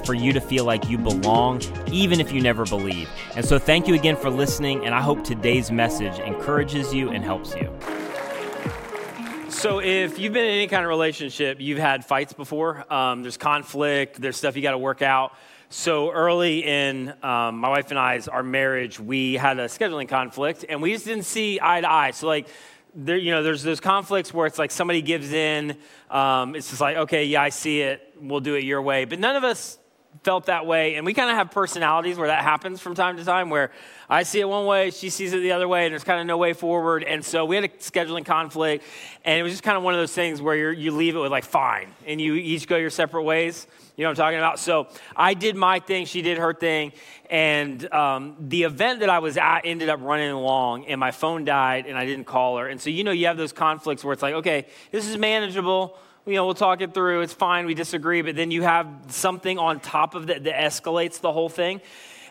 for you to feel like you belong, even if you never believe. And so, thank you again for listening, and I hope today's message encourages you and helps you. So, if you've been in any kind of relationship, you've had fights before. Um, there's conflict, there's stuff you got to work out. So, early in um, my wife and I's our marriage, we had a scheduling conflict, and we just didn't see eye to eye. So, like, there, you know, there's those conflicts where it's like somebody gives in. Um, it's just like, okay, yeah, I see it. We'll do it your way. But none of us felt that way. And we kind of have personalities where that happens from time to time, where I see it one way, she sees it the other way, and there's kind of no way forward. And so we had a scheduling conflict, and it was just kind of one of those things where you leave it with like, fine, and you each go your separate ways. You know what I'm talking about? So I did my thing, she did her thing, and um, the event that I was at ended up running along, and my phone died, and I didn't call her. And so, you know, you have those conflicts where it's like, okay, this is manageable you know, we'll talk it through. It's fine. We disagree. But then you have something on top of that that escalates the whole thing.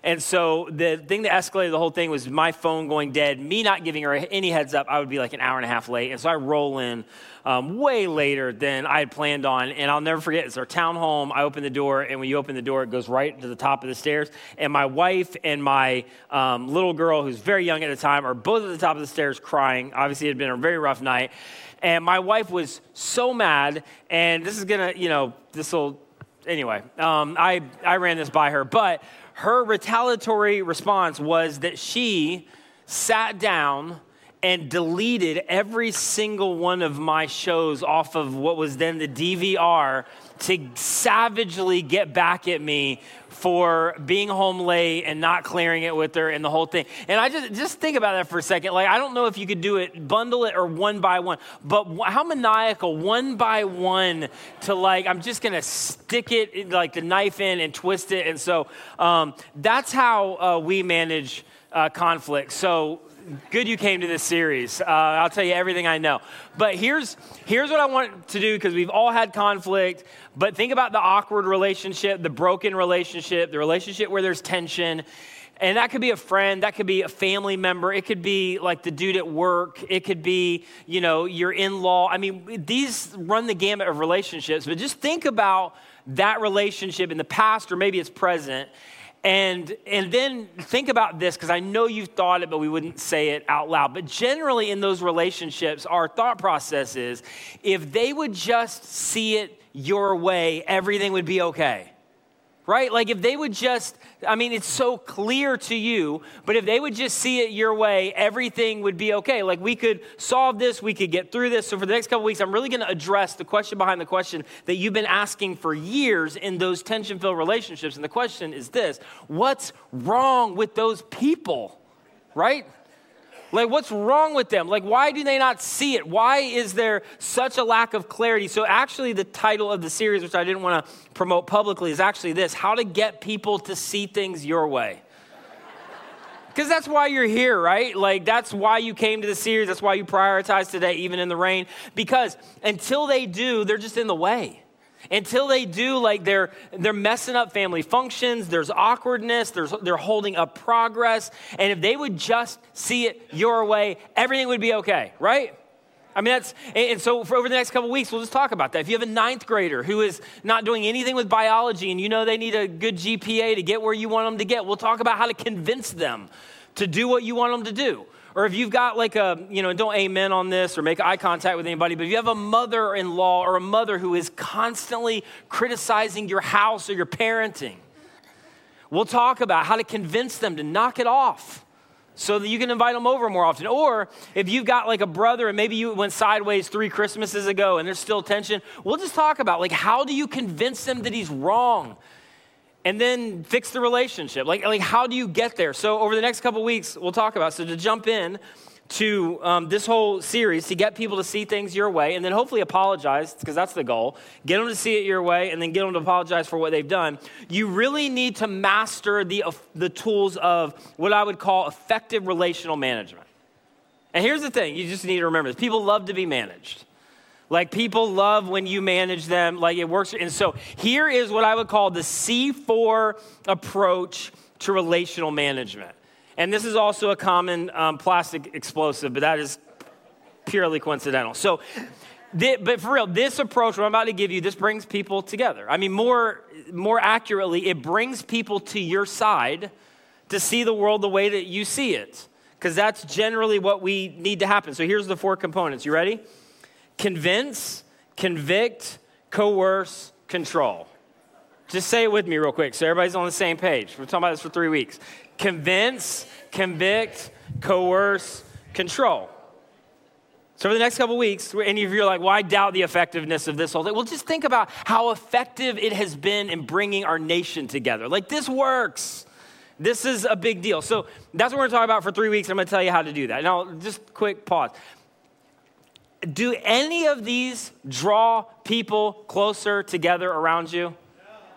And so the thing that escalated the whole thing was my phone going dead, me not giving her any heads up. I would be like an hour and a half late. And so I roll in um, way later than I had planned on. And I'll never forget, it's our town home. I open the door, and when you open the door, it goes right to the top of the stairs. And my wife and my um, little girl, who's very young at the time, are both at the top of the stairs crying. Obviously, it had been a very rough night. And my wife was so mad, and this is gonna, you know, this will, anyway, um, I, I ran this by her, but her retaliatory response was that she sat down and deleted every single one of my shows off of what was then the DVR to savagely get back at me for being home late and not clearing it with her and the whole thing. And I just just think about that for a second. Like I don't know if you could do it bundle it or one by one, but how maniacal one by one to like I'm just gonna stick it like the knife in and twist it. And so um, that's how uh, we manage uh, conflict. So good you came to this series. Uh, I'll tell you everything I know. But here's, here's what I want to do because we've all had conflict. But think about the awkward relationship, the broken relationship, the relationship where there's tension. And that could be a friend, that could be a family member, it could be like the dude at work, it could be, you know, your in law. I mean, these run the gamut of relationships. But just think about that relationship in the past or maybe it's present and, and then think about this, because I know you've thought it, but we wouldn't say it out loud. But generally, in those relationships, our thought process is if they would just see it your way, everything would be okay right? Like if they would just, I mean, it's so clear to you, but if they would just see it your way, everything would be okay. Like we could solve this, we could get through this. So for the next couple weeks, I'm really going to address the question behind the question that you've been asking for years in those tension filled relationships. And the question is this What's wrong with those people, right? Like, what's wrong with them? Like, why do they not see it? Why is there such a lack of clarity? So, actually, the title of the series, which I didn't want to promote publicly, is actually this How to Get People to See Things Your Way. Because that's why you're here, right? Like, that's why you came to the series. That's why you prioritize today, even in the rain. Because until they do, they're just in the way until they do like they're they're messing up family functions there's awkwardness there's they're holding up progress and if they would just see it your way everything would be okay right I mean, that's, and so for over the next couple weeks, we'll just talk about that. If you have a ninth grader who is not doing anything with biology and you know they need a good GPA to get where you want them to get, we'll talk about how to convince them to do what you want them to do. Or if you've got like a, you know, don't amen on this or make eye contact with anybody, but if you have a mother in law or a mother who is constantly criticizing your house or your parenting, we'll talk about how to convince them to knock it off so that you can invite them over more often. Or if you've got like a brother and maybe you went sideways three Christmases ago and there's still tension, we'll just talk about like how do you convince them that he's wrong? And then fix the relationship. Like, like how do you get there? So over the next couple weeks, we'll talk about. So to jump in, to um, this whole series to get people to see things your way and then hopefully apologize, because that's the goal. Get them to see it your way and then get them to apologize for what they've done. You really need to master the, uh, the tools of what I would call effective relational management. And here's the thing you just need to remember this people love to be managed. Like people love when you manage them, like it works. And so here is what I would call the C4 approach to relational management. And this is also a common um, plastic explosive, but that is purely coincidental. So, th- but for real, this approach, what I'm about to give you, this brings people together. I mean, more, more accurately, it brings people to your side to see the world the way that you see it, because that's generally what we need to happen. So, here's the four components. You ready? Convince, convict, coerce, control. Just say it with me real quick so everybody's on the same page. We're talking about this for three weeks. Convince, convict, coerce, control. So, for the next couple weeks, any of you are like, well, I doubt the effectiveness of this whole thing. Well, just think about how effective it has been in bringing our nation together. Like, this works. This is a big deal. So, that's what we're going to talk about for three weeks. I'm going to tell you how to do that. Now, just quick pause do any of these draw people closer together around you?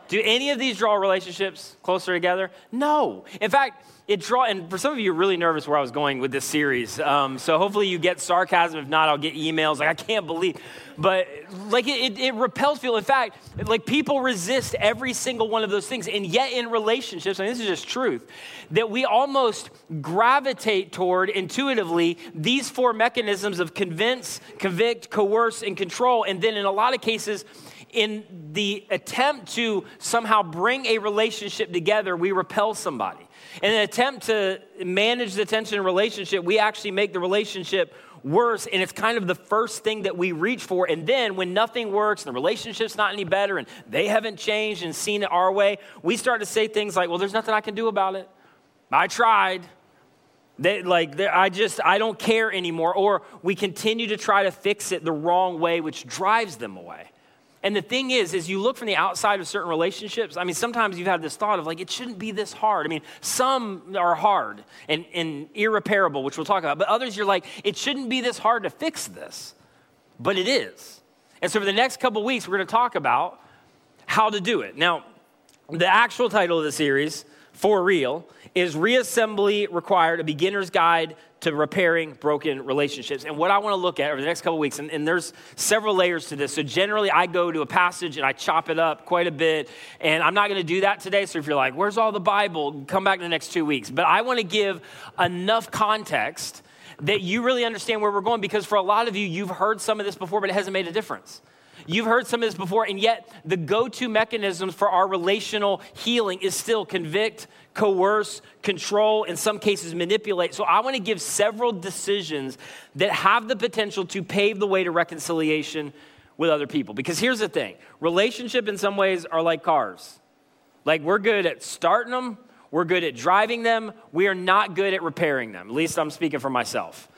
Do any of these draw relationships closer together? No. In fact, it draw and for some of you, you're really nervous where I was going with this series. Um, so hopefully you get sarcasm. If not, I'll get emails like I can't believe. But like it, it, it repels people. In fact, like people resist every single one of those things. And yet in relationships, and this is just truth, that we almost gravitate toward intuitively these four mechanisms of convince, convict, coerce, and control. And then in a lot of cases, in the attempt to somehow bring a relationship together, we repel somebody. In an attempt to manage the tension in relationship, we actually make the relationship worse. And it's kind of the first thing that we reach for. And then when nothing works and the relationship's not any better and they haven't changed and seen it our way, we start to say things like, well, there's nothing I can do about it. I tried. They, like I just I don't care anymore or we continue to try to fix it the wrong way which drives them away. And the thing is, is you look from the outside of certain relationships. I mean, sometimes you've had this thought of like, it shouldn't be this hard. I mean, some are hard and, and irreparable, which we'll talk about, but others you're like, it shouldn't be this hard to fix this. But it is. And so for the next couple weeks, we're going to talk about how to do it. Now, the actual title of the series, For Real, is Reassembly Required, a beginner's guide to repairing broken relationships. And what I want to look at over the next couple weeks, and, and, there's several layers to this. So generally, I go to a passage and I chop it up quite a bit. And I'm not going to do that today. So if you're like, where's all the Bible? Come back in the next two weeks. But I want to give enough context that you really understand where we're going because for a lot of you, you've heard some of this before, but it hasn't made a difference. You've heard some of this before, and yet the go to mechanisms for our relational healing is still convict, coerce, control, in some cases manipulate. So I want to give several decisions that have the potential to pave the way to reconciliation with other people. Because here's the thing relationship in some ways are like cars. Like we're good at starting them, we're good at driving them, we are not good at repairing them. At least I'm speaking for myself.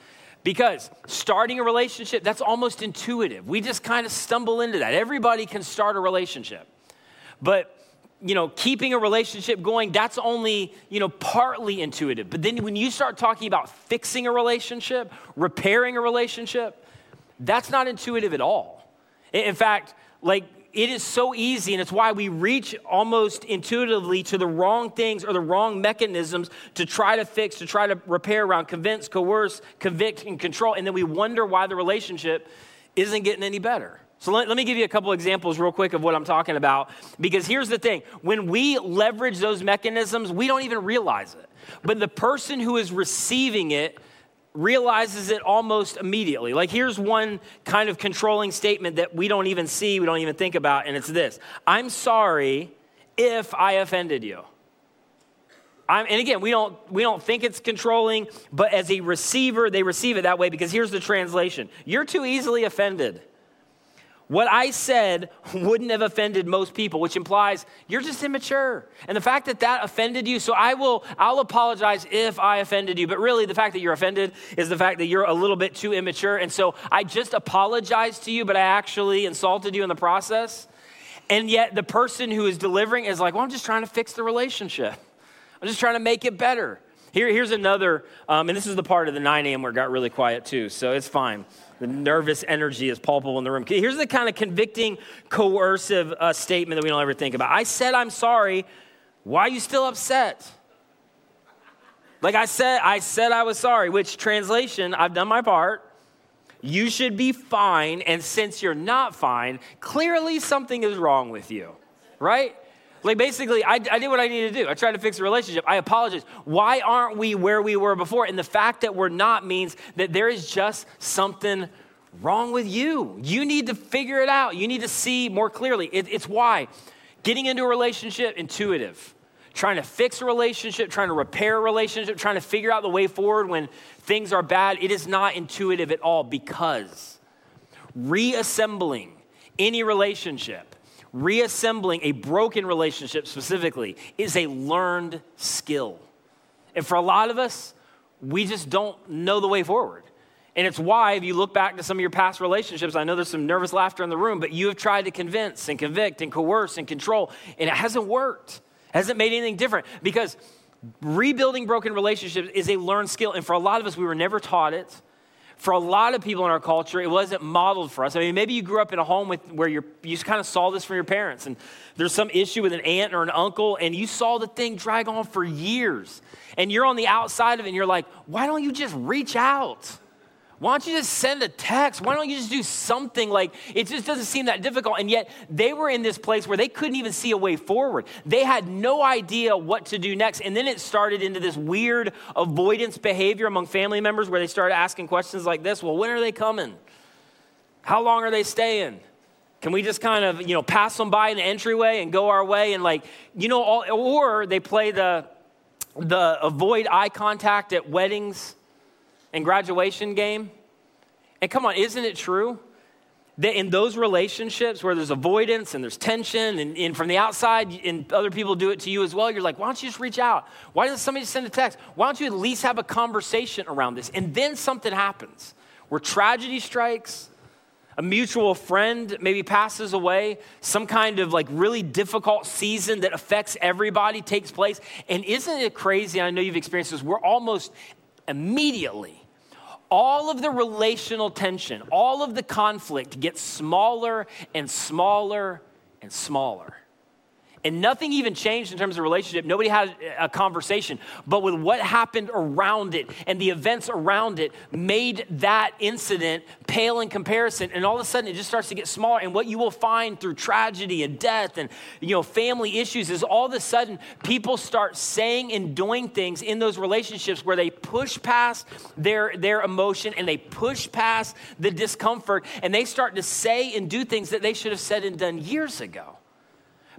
Because starting a relationship, that's almost intuitive. We just kind of stumble into that. Everybody can start a relationship. But you know, keeping a relationship going, that's only, you know, partly intuitive. But then when you start talking about fixing a relationship, repairing a relationship, that's not intuitive at all. In fact, like it is so easy, and it's why we reach almost intuitively to the wrong things or the wrong mechanisms to try to fix, to try to repair around convince, coerce, convict, and control. And then we wonder why the relationship isn't getting any better. So let, let, me give you a couple examples real quick of what I'm talking about. Because here's the thing when we leverage those mechanisms, we don't even realize it. But the person who is receiving it realizes it almost immediately. Like, here's one kind of controlling statement that we don't even see, we don't even think about, and it's this I'm sorry if I offended you. I'm, and again, we don't, we don't think it's controlling, but as a receiver, they receive it that way because here's the translation You're too easily offended. What I said wouldn't have offended most people, which implies you're just immature. And the fact that that offended you, so I will I'll apologize if I offended you, but really the fact that you're offended is the fact that you're a little bit too immature. And so I just apologized to you, but I actually insulted you in the process. And yet the person who is delivering is like, "Well, I'm just trying to fix the relationship. I'm just trying to make it better." Here, here's another, um, and this is the part of the 9 a.m. where it got really quiet too, so it's fine. The nervous energy is palpable in the room. Here's the kind of convicting, coercive uh, statement that we don't ever think about. I said I'm sorry. Why are you still upset? Like I said, I said I was sorry, which translation, I've done my part. You should be fine, and since you're not fine, clearly something is wrong with you, right? Like basically, I, I, did what I needed to do. I tried to fix a relationship. I apologize. Why aren't we where we were before? And the fact that we're not means that there is just something wrong with you. You need to figure it out. You need to see more clearly. It, it's why getting into a relationship, intuitive. Trying to fix a relationship, trying to repair a relationship, trying to figure out the way forward when things are bad, it is not intuitive at all because reassembling any relationship reassembling a broken relationship specifically is a learned skill. And for a lot of us, we just don't know the way forward. And it's why, if you look back to some of your past relationships, I know there's some nervous laughter in the room, but you have tried to convince and convict and coerce and control, and it hasn't worked. It hasn't made anything different because rebuilding broken relationships is a learned skill. And for a lot of us, we were never taught it for a lot of people in our culture, it wasn't modeled for us. I mean, maybe you grew up in a home with, where you kind of saw this from your parents, and there's some issue with an aunt or an uncle, and you saw the thing drag on for years. And you're on the outside of it, and you're like, why don't you just reach out? Why don't you just send a text? Why don't you just do something? Like, it just doesn't seem that difficult. And yet, they were in this place where they couldn't even see a way forward. They had no idea what to do next. And then it started into this weird avoidance behavior among family members where they started asking questions like this Well, when are they coming? How long are they staying? Can we just kind of, you know, pass them by in the entryway and go our way? And, like, you know, all, or they play the, the avoid eye contact at weddings and graduation game? And come on, isn't it true? That in those relationships where there's avoidance and there's tension, and, and, from the outside, and other people do it to you as well, you're like, why don't you just reach out? Why doesn't somebody send a text? Why don't you at least have a conversation around this? And then something happens where tragedy strikes, a mutual friend maybe passes away, some kind of like really difficult season that affects everybody takes place. And isn't it crazy? I know you've experienced this. We're almost immediately, all of the relational tension, all of the conflict gets smaller and smaller and smaller. And nothing even changed in terms of relationship. Nobody had a conversation. But with what happened around it and the events around it made that incident pale in comparison. And all of a sudden it just starts to get smaller. And what you will find through tragedy and death and you know family issues is all of a sudden people start saying and doing things in those relationships where they push past their, their emotion and they push past the discomfort and they start to say and do things that they should have said and done years ago.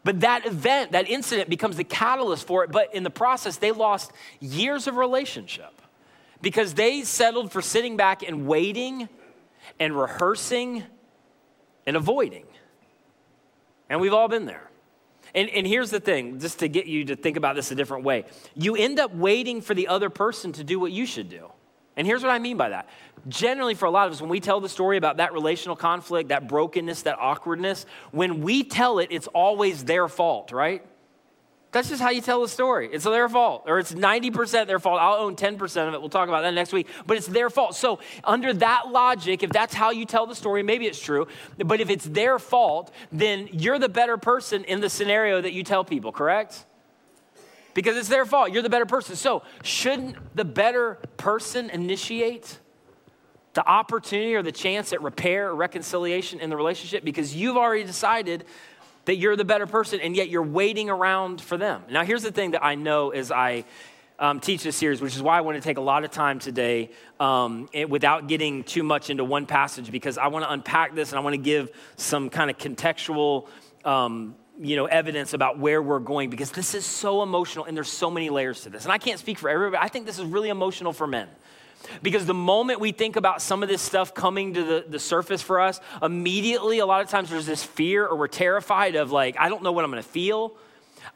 But that event, that incident becomes the catalyst for it. But in the process, they lost years of relationship because they settled for sitting back and waiting and rehearsing and avoiding. And we've all been there. And, and here's the thing, just to get you to think about this a different way you end up waiting for the other person to do what you should do. And here's what I mean by that. Generally, for a lot of us, when we tell the story about that relational conflict, that brokenness, that awkwardness, when we tell it, it's always their fault, right? That's just how you tell the story. It's their fault, or it's 90% their fault. I'll own 10% of it. We'll talk about that next week. But it's their fault. So, under that logic, if that's how you tell the story, maybe it's true. But if it's their fault, then you're the better person in the scenario that you tell people, correct? Because it's their fault. You're the better person. So, shouldn't the better person initiate the opportunity or the chance at repair or reconciliation in the relationship? Because you've already decided that you're the better person and yet you're waiting around for them. Now, here's the thing that I know as I um, teach this series, which is why I want to take a lot of time today um, without getting too much into one passage because I want to unpack this and I want to give some kind of contextual. Um, you know, evidence about where we're going because this is so emotional and there's so many layers to this. And I can't speak for everybody. I think this is really emotional for men. Because the moment we think about some of this stuff coming to the, the surface for us, immediately, a lot of times there's this fear or we're terrified of, like, I don't know what I'm gonna feel.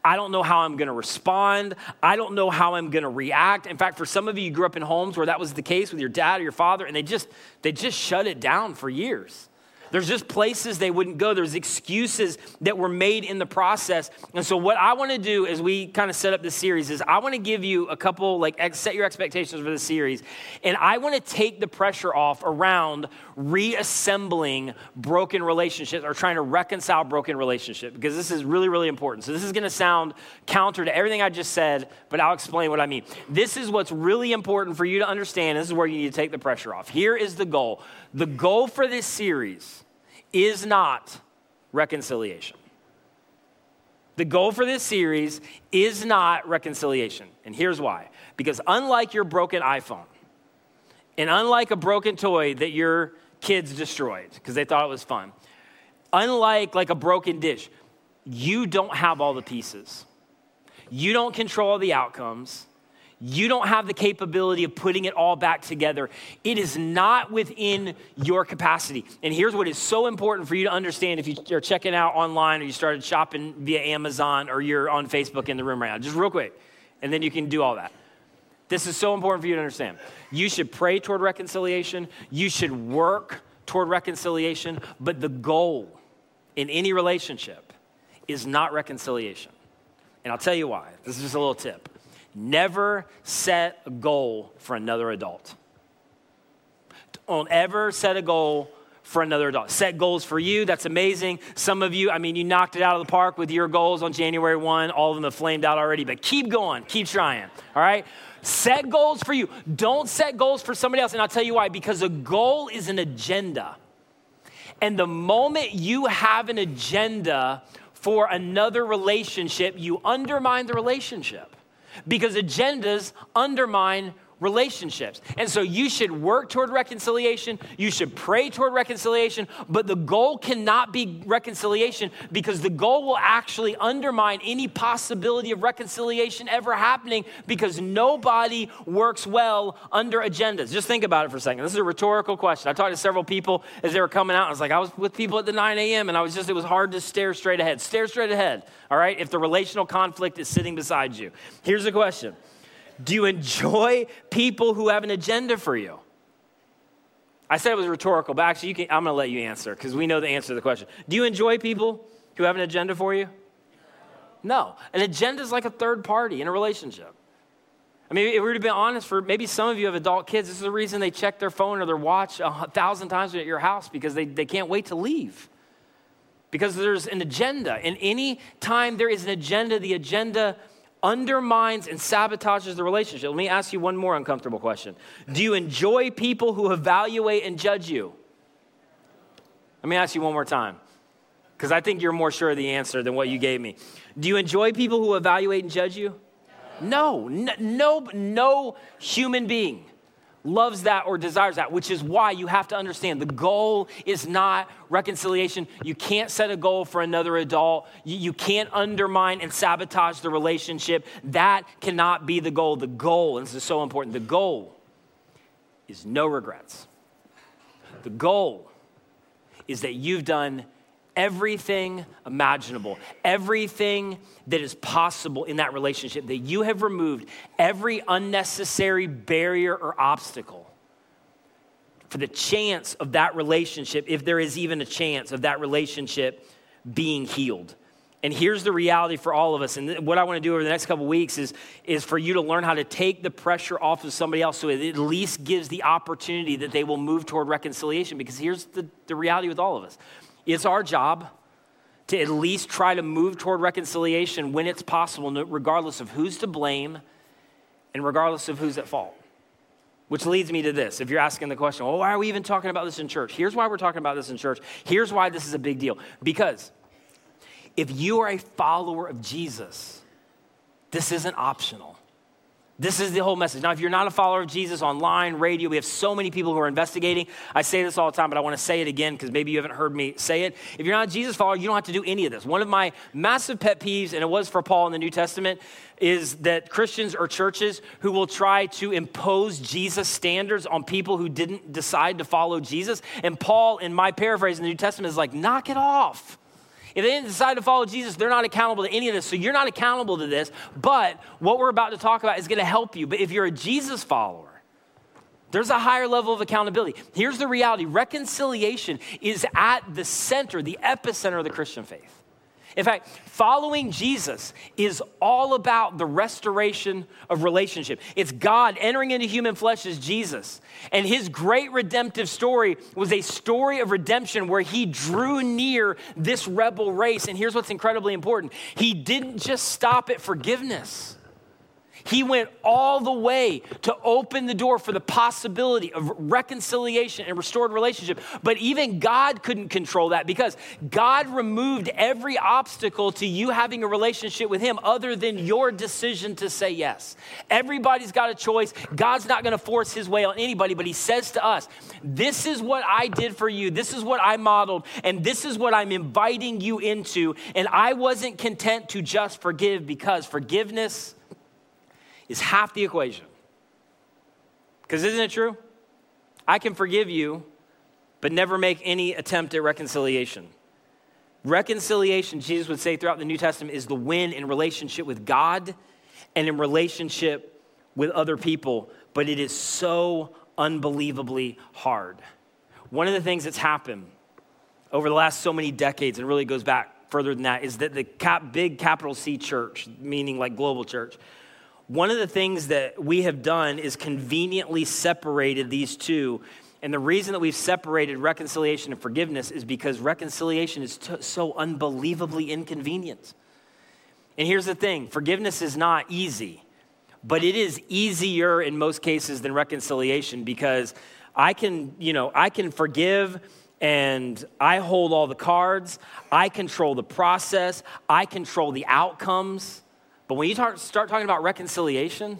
I don't know how I'm gonna respond. I don't know how I'm gonna react. In fact, for some of you, you grew up in homes where that was the case with your dad or your father, and they just they just shut it down for years. There's just places they wouldn't go. There's excuses that were made in the process. And so, what I want to do as we kind of set up this series is I want to give you a couple, like, set your expectations for the series. And I want to take the pressure off around reassembling broken relationships or trying to reconcile broken relationships because this is really, really important. So, this is going to sound counter to everything I just said, but I'll explain what I mean. This is what's really important for you to understand. This is where you need to take the pressure off. Here is the goal the goal for this series is not reconciliation. The goal for this series is not reconciliation. And here's why. Because unlike your broken iPhone, and unlike a broken toy that your kids destroyed because they thought it was fun, unlike like a broken dish, you don't have all the pieces. You don't control the outcomes. You don't have the capability of putting it all back together. It is not within your capacity. And here's what is so important for you to understand if you're checking out online or you started shopping via Amazon or you're on Facebook in the room right now, just real quick, and then you can do all that. This is so important for you to understand. You should pray toward reconciliation, you should work toward reconciliation, but the goal in any relationship is not reconciliation. And I'll tell you why. This is just a little tip. Never set a goal for another adult. Don't ever set a goal for another adult. Set goals for you. That's amazing. Some of you, I mean, you knocked it out of the park with your goals on January 1. All of them have flamed out already, but keep going. Keep trying. All right? Set goals for you. Don't set goals for somebody else. And I'll tell you why because a goal is an agenda. And the moment you have an agenda for another relationship, you undermine the relationship because agendas undermine relationships. And so you should work toward reconciliation, you should pray toward reconciliation, but the goal cannot be reconciliation because the goal will actually undermine any possibility of reconciliation ever happening because nobody works well under agendas. Just think about it for a second. This is a rhetorical question. I talked to several people as they were coming out. I was like, I was with people at the 9 a.m. and I was just, it was hard to stare straight ahead. Stare straight ahead, all right, if the relational conflict is sitting beside you. Here's the question. Do you enjoy people who have an agenda for you? I said it was rhetorical, but actually, can, I'm going to let you answer because we know the answer to the question. Do you enjoy people who have an agenda for you? No. An agenda is like a third party in a relationship. I mean, if we were to be honest, for maybe some of you have adult kids, this is the reason they check their phone or their watch a thousand times at your house because they, they can't wait to leave. Because there's an agenda. And any time there is an agenda, the agenda undermines and sabotages the relationship. Let me ask you one more uncomfortable question Do you enjoy people who evaluate and judge you? Let me ask you one more time, because I think you're more sure of the answer than what you gave me. Do you enjoy people who evaluate and judge you? No, no, no, no human being loves that or desires that, which is why you have to understand the goal is not reconciliation. You can't set a goal for another adult. You, you, can't undermine and sabotage the relationship. That cannot be the goal. The goal, and this is so important, the goal is no regrets. The goal is that you've done everything imaginable, everything that is possible in that relationship, that you have removed every unnecessary barrier or obstacle for the chance of that relationship, if there is even a chance of that relationship being healed. And here's the reality for all of us. And what I want to do over the next couple weeks is, is for you to learn how to take the pressure off of somebody else so it at least gives the opportunity that they will move toward reconciliation. Because here's the, the reality with all of us it's our job to at least try to move toward reconciliation when it's possible, regardless of who's to blame and regardless of who's at fault. Which leads me to this. If you're asking the question, well, why are we even talking about this in church? Here's why we're talking about this in church. Here's why this is a big deal. Because if you are a follower of Jesus, this isn't optional. This is the whole message. Now, if you're not a follower of Jesus online, radio, we have so many people who are investigating. I say this all the time, but I want to say it again because maybe you haven't heard me say it. If you're not a Jesus follower, you don't have to do any of this. One of my massive pet peeves, and it was for Paul in the New Testament, is that Christians or churches who will try to impose Jesus standards on people who didn't decide to follow Jesus. And Paul, in my paraphrase in the New Testament, is like, knock it off. If they didn't decide to follow Jesus, they're not accountable to any of this. So you're not accountable to this. But what we're about to talk about is going to help you. But if you're a Jesus follower, There's a higher level of accountability. Here's the reality reconciliation is at the center, the epicenter of the Christian faith. In fact, following Jesus is all about the restoration of relationship. It's God entering into human flesh as Jesus. And his great redemptive story was a story of redemption where he drew near this rebel race. And here's what's incredibly important he didn't just stop at forgiveness. He went all the way to open the door for the possibility of reconciliation and restored relationship. But even God couldn't control that because God removed every obstacle to you having a relationship with Him other than your decision to say yes. Everybody's got a choice. God's not going to force His way on anybody, but He says to us, This is what I did for you. This is what I modeled, and this is what I'm inviting you into. And I wasn't content to just forgive because forgiveness is half the equation. Because isn't it true? I can forgive you, but never make any attempt at reconciliation. Reconciliation, Jesus would say throughout the New Testament, is the win in relationship with God and in relationship with other people, but it is so unbelievably hard. One of the things that's happened over the last so many decades, and really goes back further than that, is that the cap, big capital C church, meaning like global church, one of the things that we have done is conveniently separated these two. And the reason that we've separated reconciliation and forgiveness is because reconciliation is t- so unbelievably inconvenient. And here's the thing forgiveness is not easy, but it is easier in most cases than reconciliation because I can, you know, I can forgive and I hold all the cards, I control the process, I control the outcomes. But when you start, start talking about reconciliation,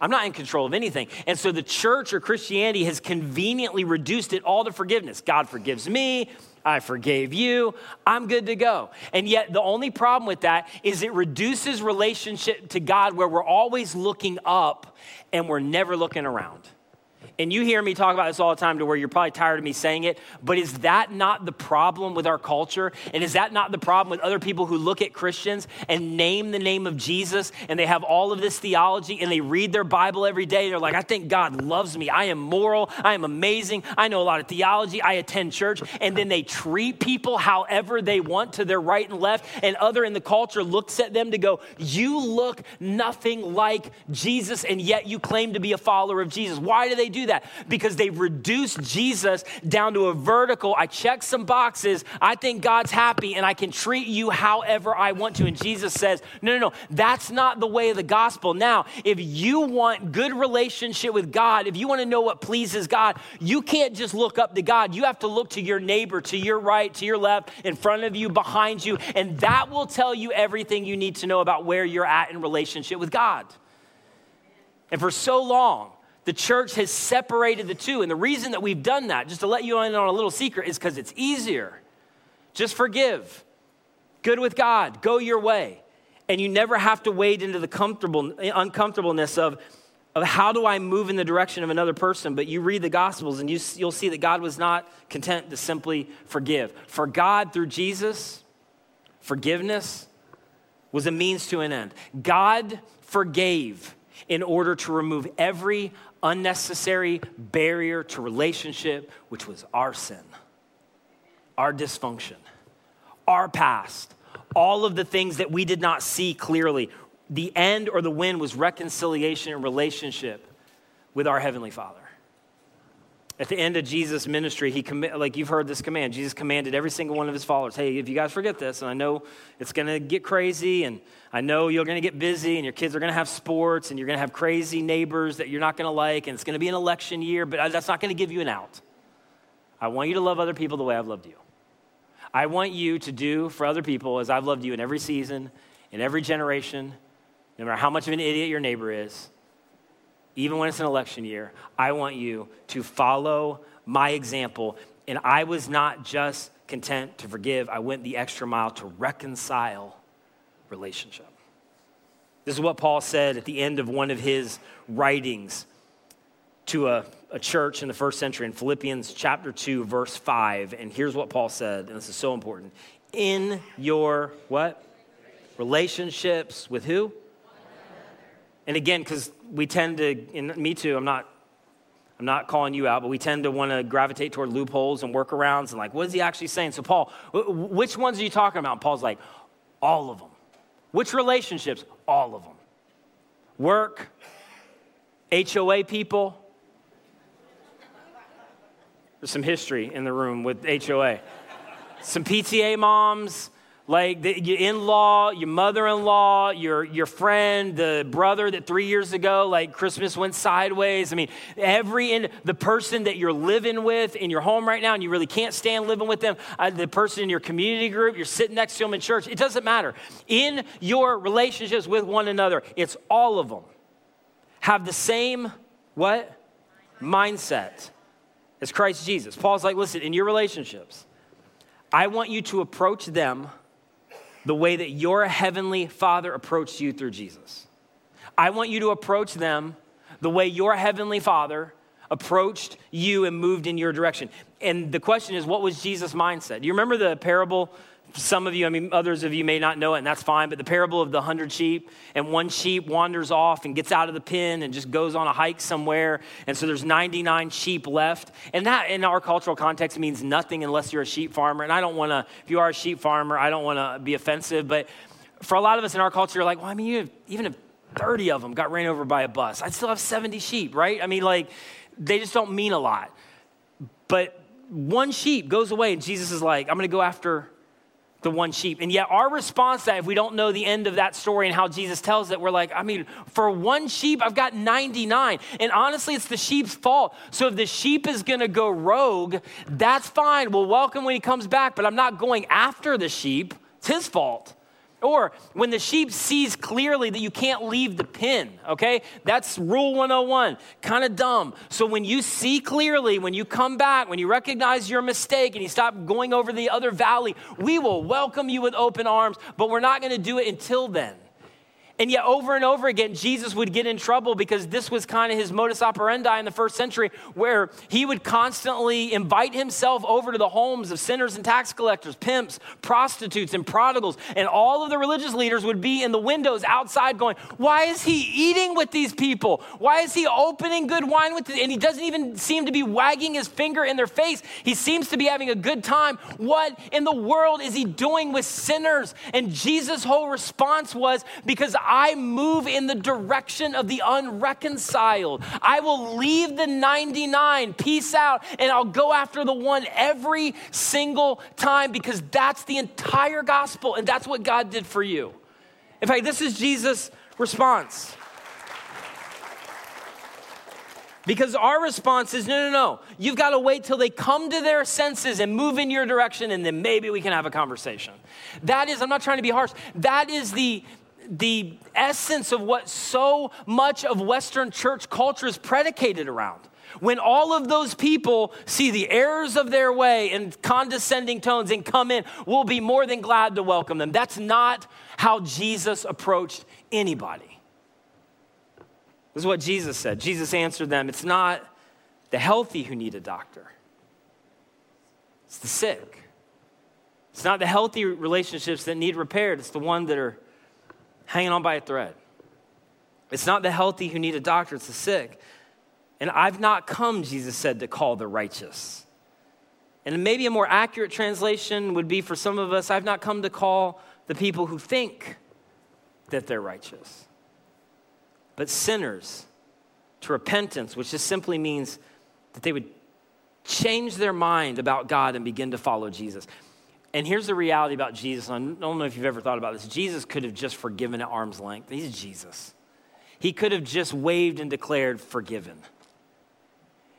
I'm not in control of anything. And so the church or Christianity has conveniently reduced it all to forgiveness. God forgives me. I forgave you. I'm good to go. And yet, the only problem with that is it reduces relationship to God where we're always looking up and we're never looking around. And you hear me talk about this all the time to where you're probably tired of me saying it, but is that not the problem with our culture? And is that not the problem with other people who look at Christians and name the name of Jesus and they have all of this theology and they read their Bible every day? They're like, I think God loves me. I am moral. I am amazing. I know a lot of theology. I attend church. And then they treat people however they want to their right and left. And other in the culture looks at them to go, You look nothing like Jesus, and yet you claim to be a follower of Jesus. Why do they do that? Because they've reduced Jesus down to a vertical. I check some boxes. I think God's happy and I can treat you however I want to. And Jesus says, no, no, no, that's not the way of the gospel. Now, if you want good relationship with God, if you want to know what pleases God, you can't just look up to God. You have to look to your neighbor, to your right, to your left, in front of you, behind you, and that will tell you everything you need to know about where you're at in relationship with God. And for so long, the church has separated the two. And the reason that we've done that, just to let you in on a little secret, is because it's easier. Just forgive. Good with God. Go your way. And you never have to wade into the comfortable, uncomfortableness of, of how do I move in the direction of another person. But you read the Gospels and you, you'll see that God was not content to simply forgive. For God, through Jesus, forgiveness was a means to an end. God forgave in order to remove every unnecessary barrier to relationship, which was our sin, our dysfunction, our past, all of the things that we did not see clearly. The end or the win was reconciliation and relationship with our Heavenly Father. At the end of Jesus' ministry, he like you've heard this command. Jesus commanded every single one of his followers, "Hey, if you guys forget this, and I know it's going to get crazy, and I know you're going to get busy, and your kids are going to have sports, and you're going to have crazy neighbors that you're not going to like, and it's going to be an election year, but that's not going to give you an out. I want you to love other people the way I've loved you. I want you to do for other people as I've loved you in every season, in every generation, no matter how much of an idiot your neighbor is." Even when it's an election year, I want you to follow my example. And I was not just content to forgive, I went the extra mile to reconcile relationship. This is what Paul said at the end of one of his writings to a, a church in the first century in Philippians chapter 2, verse 5. And here's what Paul said, and this is so important. In your what? Relationships with who? And again, because we tend to, and me too, I'm not, I'm not calling you out, but we tend to want to gravitate toward loopholes and workarounds and like, what is he actually saying? So, Paul, which ones are you talking about? And Paul's like, all of them. Which relationships? All of them. Work, HOA people. There's some history in the room with HOA. some PTA moms, like the, your in-law, your mother-in-law, your, your friend, the brother that three years ago, like Christmas went sideways. I mean, every, in, the person that you're living with in your home right now and you really can't stand living with them, uh, the person in your community group, you're sitting next to them in church, it doesn't matter. In your relationships with one another, it's all of them. Have the same, what? Mindset as Christ Jesus. Paul's like, listen, in your relationships, I want you to approach them the way that your heavenly Father approached you through Jesus. I want you to approach them the way your heavenly Father approached you and moved in your direction. And the question is, what was Jesus' mindset? Do you remember the parable some of you, I mean, others of you may not know it, and that's fine, but the parable of the hundred sheep, and one sheep wanders off and gets out of the pen and just goes on a hike somewhere, and so there's 99 sheep left. And that, in our cultural context, means nothing unless you're a sheep farmer. And I don't wanna, if you are a sheep farmer, I don't wanna be offensive, but for a lot of us in our culture, you're like, well, I mean, have, even if 30 of them got ran over by a bus, I'd still have 70 sheep, right? I mean, like, they just don't mean a lot. But one sheep goes away, and Jesus is like, I'm gonna go after the one sheep. And yet, our response to that, if we don't know the end of that story and how Jesus tells it, we're like, I mean, for one sheep, I've got 99. And honestly, it's the sheep's fault. So if the sheep is going to go rogue, that's fine. We'll welcome when he comes back, but I'm not going after the sheep. It's his fault. Or when the sheep sees clearly that you can't leave the pen, okay? That's rule 101. Kind of dumb. So when you see clearly, when you come back, when you recognize your mistake and you stop going over the other valley, we will welcome you with open arms, but we're not going to do it until then. And yet, over and over again, Jesus would get in trouble because this was kind of his modus operandi in the first century, where he would constantly invite himself over to the homes of sinners and tax collectors, pimps, prostitutes, and prodigals. And all of the religious leaders would be in the windows outside going, Why is he eating with these people? Why is he opening good wine with? And he doesn't even seem to be wagging his finger in their face. He seems to be having a good time. What in the world is he doing with sinners? And Jesus' whole response was, Because I move in the direction of the unreconciled. I will leave the 99, peace out, and I'll go after the one every single time because that's the entire gospel and that's what God did for you. In fact, this is Jesus' response. Because our response is no, no, no. You've got to wait till they come to their senses and move in your direction, and then maybe we can have a conversation. That is, I'm not trying to be harsh, that is the, the essence of what so much of Western church culture is predicated around. When all of those people see the errors of their way in condescending tones and come in, we'll be more than glad to welcome them. That's not how Jesus approached anybody. This is what Jesus said. Jesus answered them It's not the healthy who need a doctor, it's the sick. It's not the healthy relationships that need repaired, it's the one that are hanging on by a thread. It's not the healthy who need a doctor, it's the sick. And I've not come, Jesus said, to call the righteous. And maybe a more accurate translation would be for some of us I've not come to call the people who think that they're righteous, but sinners to repentance, which just simply means that they would change their mind about God and begin to follow Jesus. And here's the reality about Jesus. I don't know if you've ever thought about this. Jesus could have just forgiven at arm's length. He's Jesus. He could have just waved and declared, forgiven.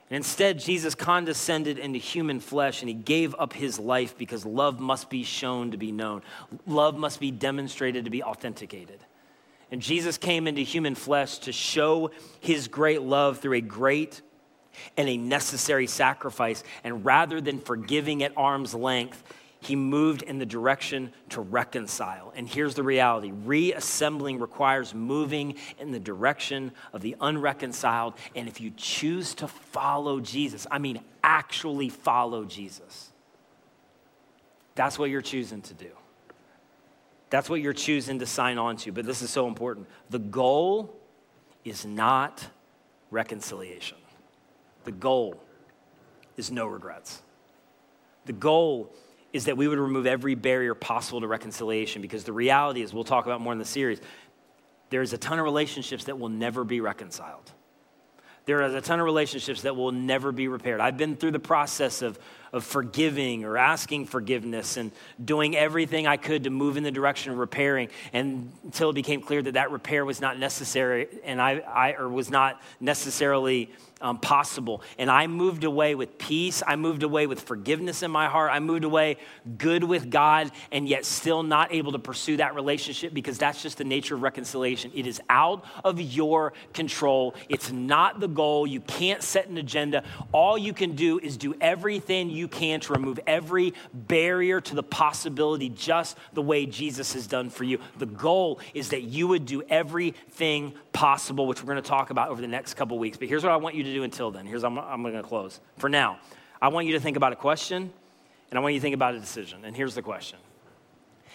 And instead, Jesus condescended into human flesh and he gave up his life because love must be shown to be known, love must be demonstrated to be authenticated. And Jesus came into human flesh to show his great love through a great and a necessary sacrifice. And rather than forgiving at arm's length, he moved in the direction to reconcile. And here's the reality reassembling requires moving in the direction of the unreconciled. And if you choose to follow Jesus, I mean, actually follow Jesus, that's what you're choosing to do. That's what you're choosing to sign on to. But this is so important. The goal is not reconciliation. The goal is no regrets. The goal is that we would remove every barrier possible to reconciliation because the reality is, we'll talk about more in the series, there's a ton of relationships that will never be reconciled. There is a ton of relationships that will never be repaired. I've been through the process of, of forgiving or asking forgiveness and doing everything I could to move in the direction of repairing and until it became clear that that repair was not necessary and I, I or was not necessarily um, possible. And I moved away with peace. I moved away with forgiveness in my heart. I moved away good with God and yet still not able to pursue that relationship because that's just the nature of reconciliation. It is out of your control. It's not the goal. You can't set an agenda. All you can do is do everything you can to remove every barrier to the possibility just the way Jesus has done for you. The goal is that you would do everything possible, which we're going to talk about over the next couple weeks. But here's what I want you to do until then. Here's I'm, I'm going to close. For now, I want you to think about a question and I want you to think about a decision. And here's the question.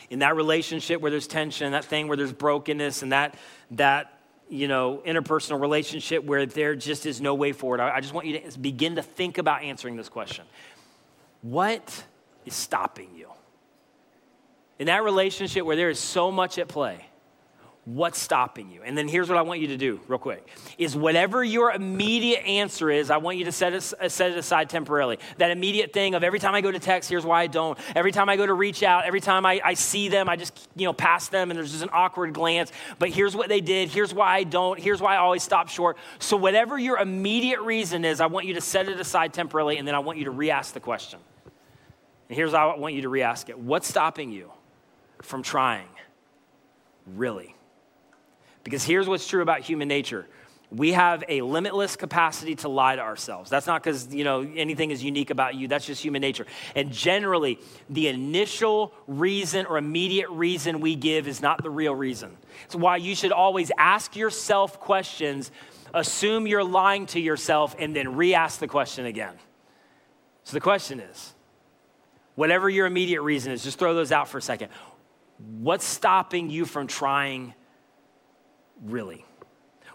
In that relationship where there's tension, that thing where there's brokenness, and that, that you know, interpersonal relationship where there just is no way forward, I just want you to begin to think about answering this question. What is stopping you? In that relationship where there is so much at play, what's stopping you? And then here's what i want you to do real quick is whatever your immediate answer is i want you to set it, uh, set it aside temporarily. That immediate thing of every time i go to text here's why i don't. Every time i go to reach out every time i, I see them i just you know pass them and there's just an awkward glance. But here's what they did. Here's why i don't. Here's why i always stop short. So whatever your immediate reason is i want you to set it aside temporarily and then i want you to re-ask the question. And here's how i want you to re-ask it. What's stopping you from trying? Really because here's what's true about human nature. We have a limitless capacity to lie to ourselves. That's not because you know anything is unique about you. That's just human nature. And generally the initial reason or immediate reason we give is not the real reason. It's why you should always ask yourself questions assume you're lying to yourself and then re-ask the question again. So the question is whatever your immediate reason is just throw those out for a second. What's stopping you from trying really?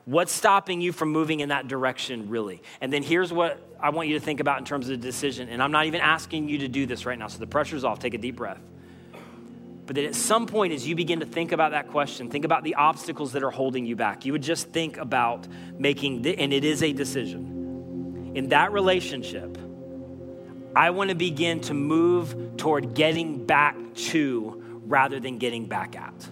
What's stopping you from moving in that direction, really? And then here's what I want you to think about in terms of the decision. And I'm not even asking you to do this right now, so the pressure's off. Take a deep breath. But then at some point, as you begin to think about that question, think about the obstacles that are holding you back. You would just think about making, the, and it is a decision. In that relationship, I want to begin to move toward getting back to rather than getting back at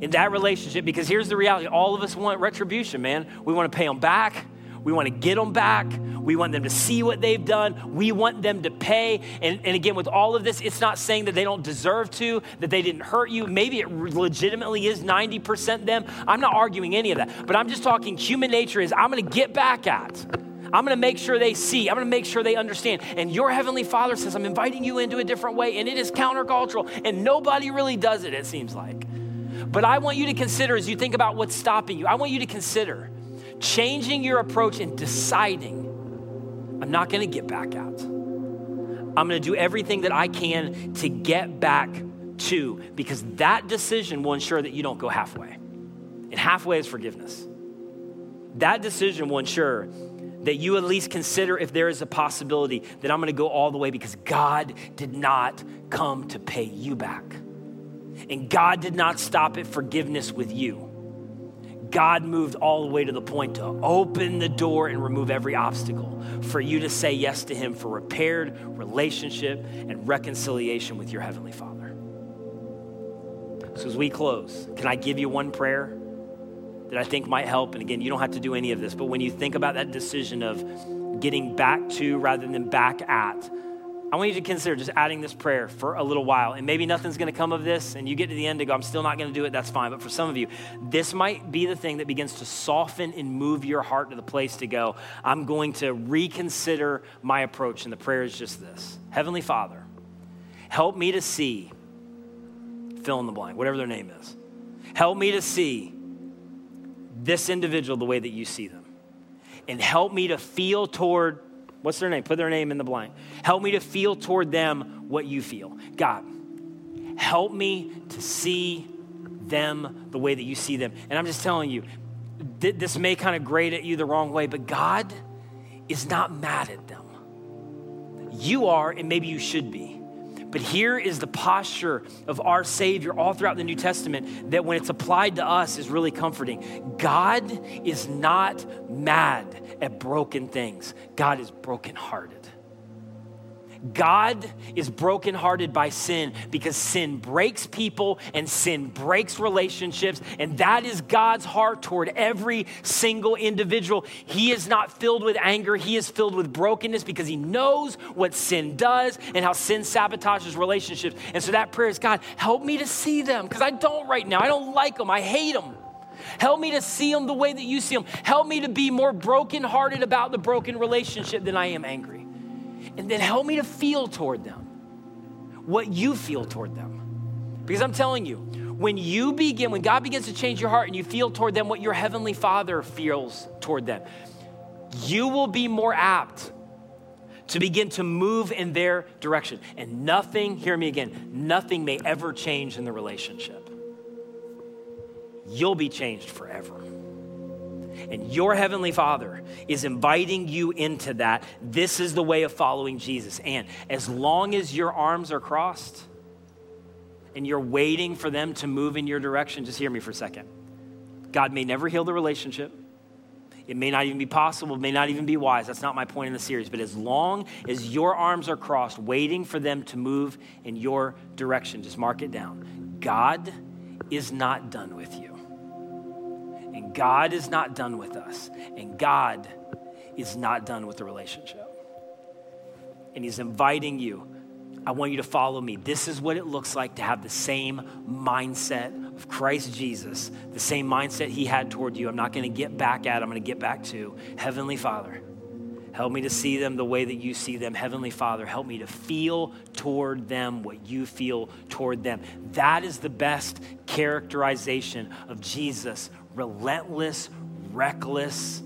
in that relationship because here's the reality all of us want retribution, man. We want to pay them back. We want to get them back. We want them to see what they've done. We want them to pay. And, and again, with all of this, it's not saying that they don't deserve to, that they didn't hurt you. Maybe it legitimately is 90% them. I'm not arguing any of that. But I'm just talking human nature is I'm going to get back at. I'm going to make sure they see. I'm going to make sure they understand. And your heavenly Father says, I'm inviting you into a different way. And it is countercultural. And nobody really does it, it seems like. But I want you to consider as you think about what's stopping you, I want you to consider changing your approach and deciding I'm not going to get back out. I'm going to do everything that I can to get back to, because that decision will ensure that you don't go halfway. And halfway is forgiveness. That decision will ensure that you at least consider if there is a possibility that I'm going to go all the way because God did not come to pay you back. And God did not stop at forgiveness with you. God moved all the way to the point to open the door and remove every obstacle for you to say yes to Him for repaired relationship and reconciliation with your Heavenly Father. So, as we close, can I give you one prayer that I think might help? And again, you don't have to do any of this, but when you think about that decision of getting back to rather than back at, I want you to consider just adding this prayer for a little while. And maybe nothing's going to come of this, and you get to the end and go, I'm still not going to do it. That's fine. But for some of you, this might be the thing that begins to soften and move your heart to the place to go, I'm going to reconsider my approach. And the prayer is just this Heavenly Father, help me to see, fill in the blank, whatever their name is. Help me to see this individual the way that you see them. And help me to feel toward What's their name? Put their name in the blank. Help me to feel toward them what you feel. God, help me to see them the way that you see them. And I'm just telling you, th- this may kind of grate at you the wrong way, but God is not mad at them. You are, and maybe you should be. But here is the posture of our Savior all throughout the New Testament that when it's applied to us is really comforting. God is not mad at broken things, God is brokenhearted. God is brokenhearted by sin because sin breaks people and sin breaks relationships. And that is God's heart toward every single individual. He is not filled with anger, He is filled with brokenness because He knows what sin does and how sin sabotages relationships. And so that prayer is God, help me to see them because I don't right now. I don't like them, I hate them. Help me to see them the way that you see them. Help me to be more brokenhearted about the broken relationship than I am angry and then help me to feel toward them what you feel toward them. Because I'm telling you, when you begin, when God begins to change your heart and you feel toward them what your heavenly Father feels toward them, you will be more apt to begin to move in their direction. And nothing, hear me again, nothing may ever change in the relationship. You'll be changed forever. And your Heavenly Father is inviting you into that. This is the way of following Jesus. And as long as your arms are crossed and you're waiting for them to move in your direction, just hear me for a second. God may never heal the relationship. It may not even be possible, it may not even be wise. That's not my point in the series. But as long as your arms are crossed, waiting for them to move in your direction, just mark it down. God is not done with you. God is not done with us, and God is not done with the relationship. And He's inviting you. I want you to follow me. This is what it looks like to have the same mindset of Christ Jesus, the same mindset He had toward you. I'm not going to get back at, I'm going to get back to Heavenly Father. Help me to see them the way that you see them. Heavenly Father, help me to feel toward them what you feel toward them. That is the best characterization of Jesus relentless, reckless,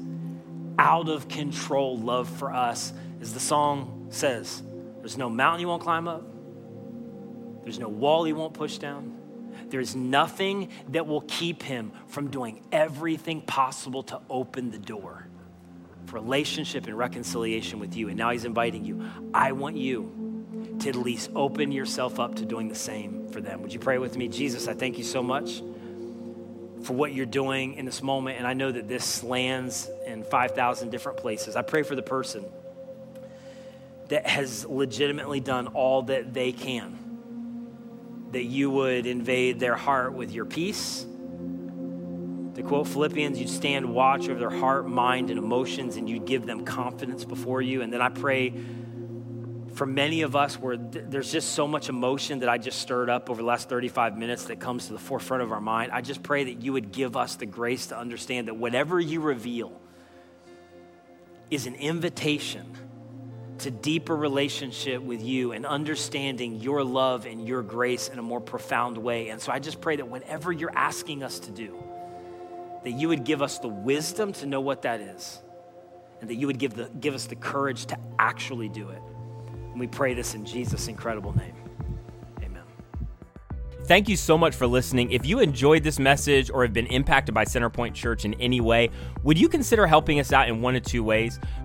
out of control love for us. As the song says, there's no mountain you won't climb up, there's no wall he won't push down. There's nothing that will keep him from doing everything possible to open the door for relationship and reconciliation with you. And now he's inviting you. I want you to at least open yourself up to doing the same for them. Would you pray with me? Jesus, I thank you so much for what you're doing in this moment. And I know that this lands in 5,000 different places. I pray for the person that has legitimately done all that they can, that you would invade their heart with your peace. To quote Philippians, you'd stand watch over their heart, mind, and emotions, and you'd give them confidence before you. And then I pray for many of us where th- there's just so much emotion that I just stirred up over the last 35 minutes that comes to the forefront of our mind, I just pray that you would give us the grace to understand that whatever you reveal is an invitation to deeper relationship with you and understanding your love and your grace in a more profound way. And so I just pray that whatever you're asking us to do, that you would give us the wisdom to know what that is, and that you would give, the, give us the courage to actually do it. And we pray this in Jesus' incredible name. Amen. Thank you so much for listening. If you enjoyed this message or have been impacted by Centerpoint Church in any way, would you consider helping us out in one of two ways?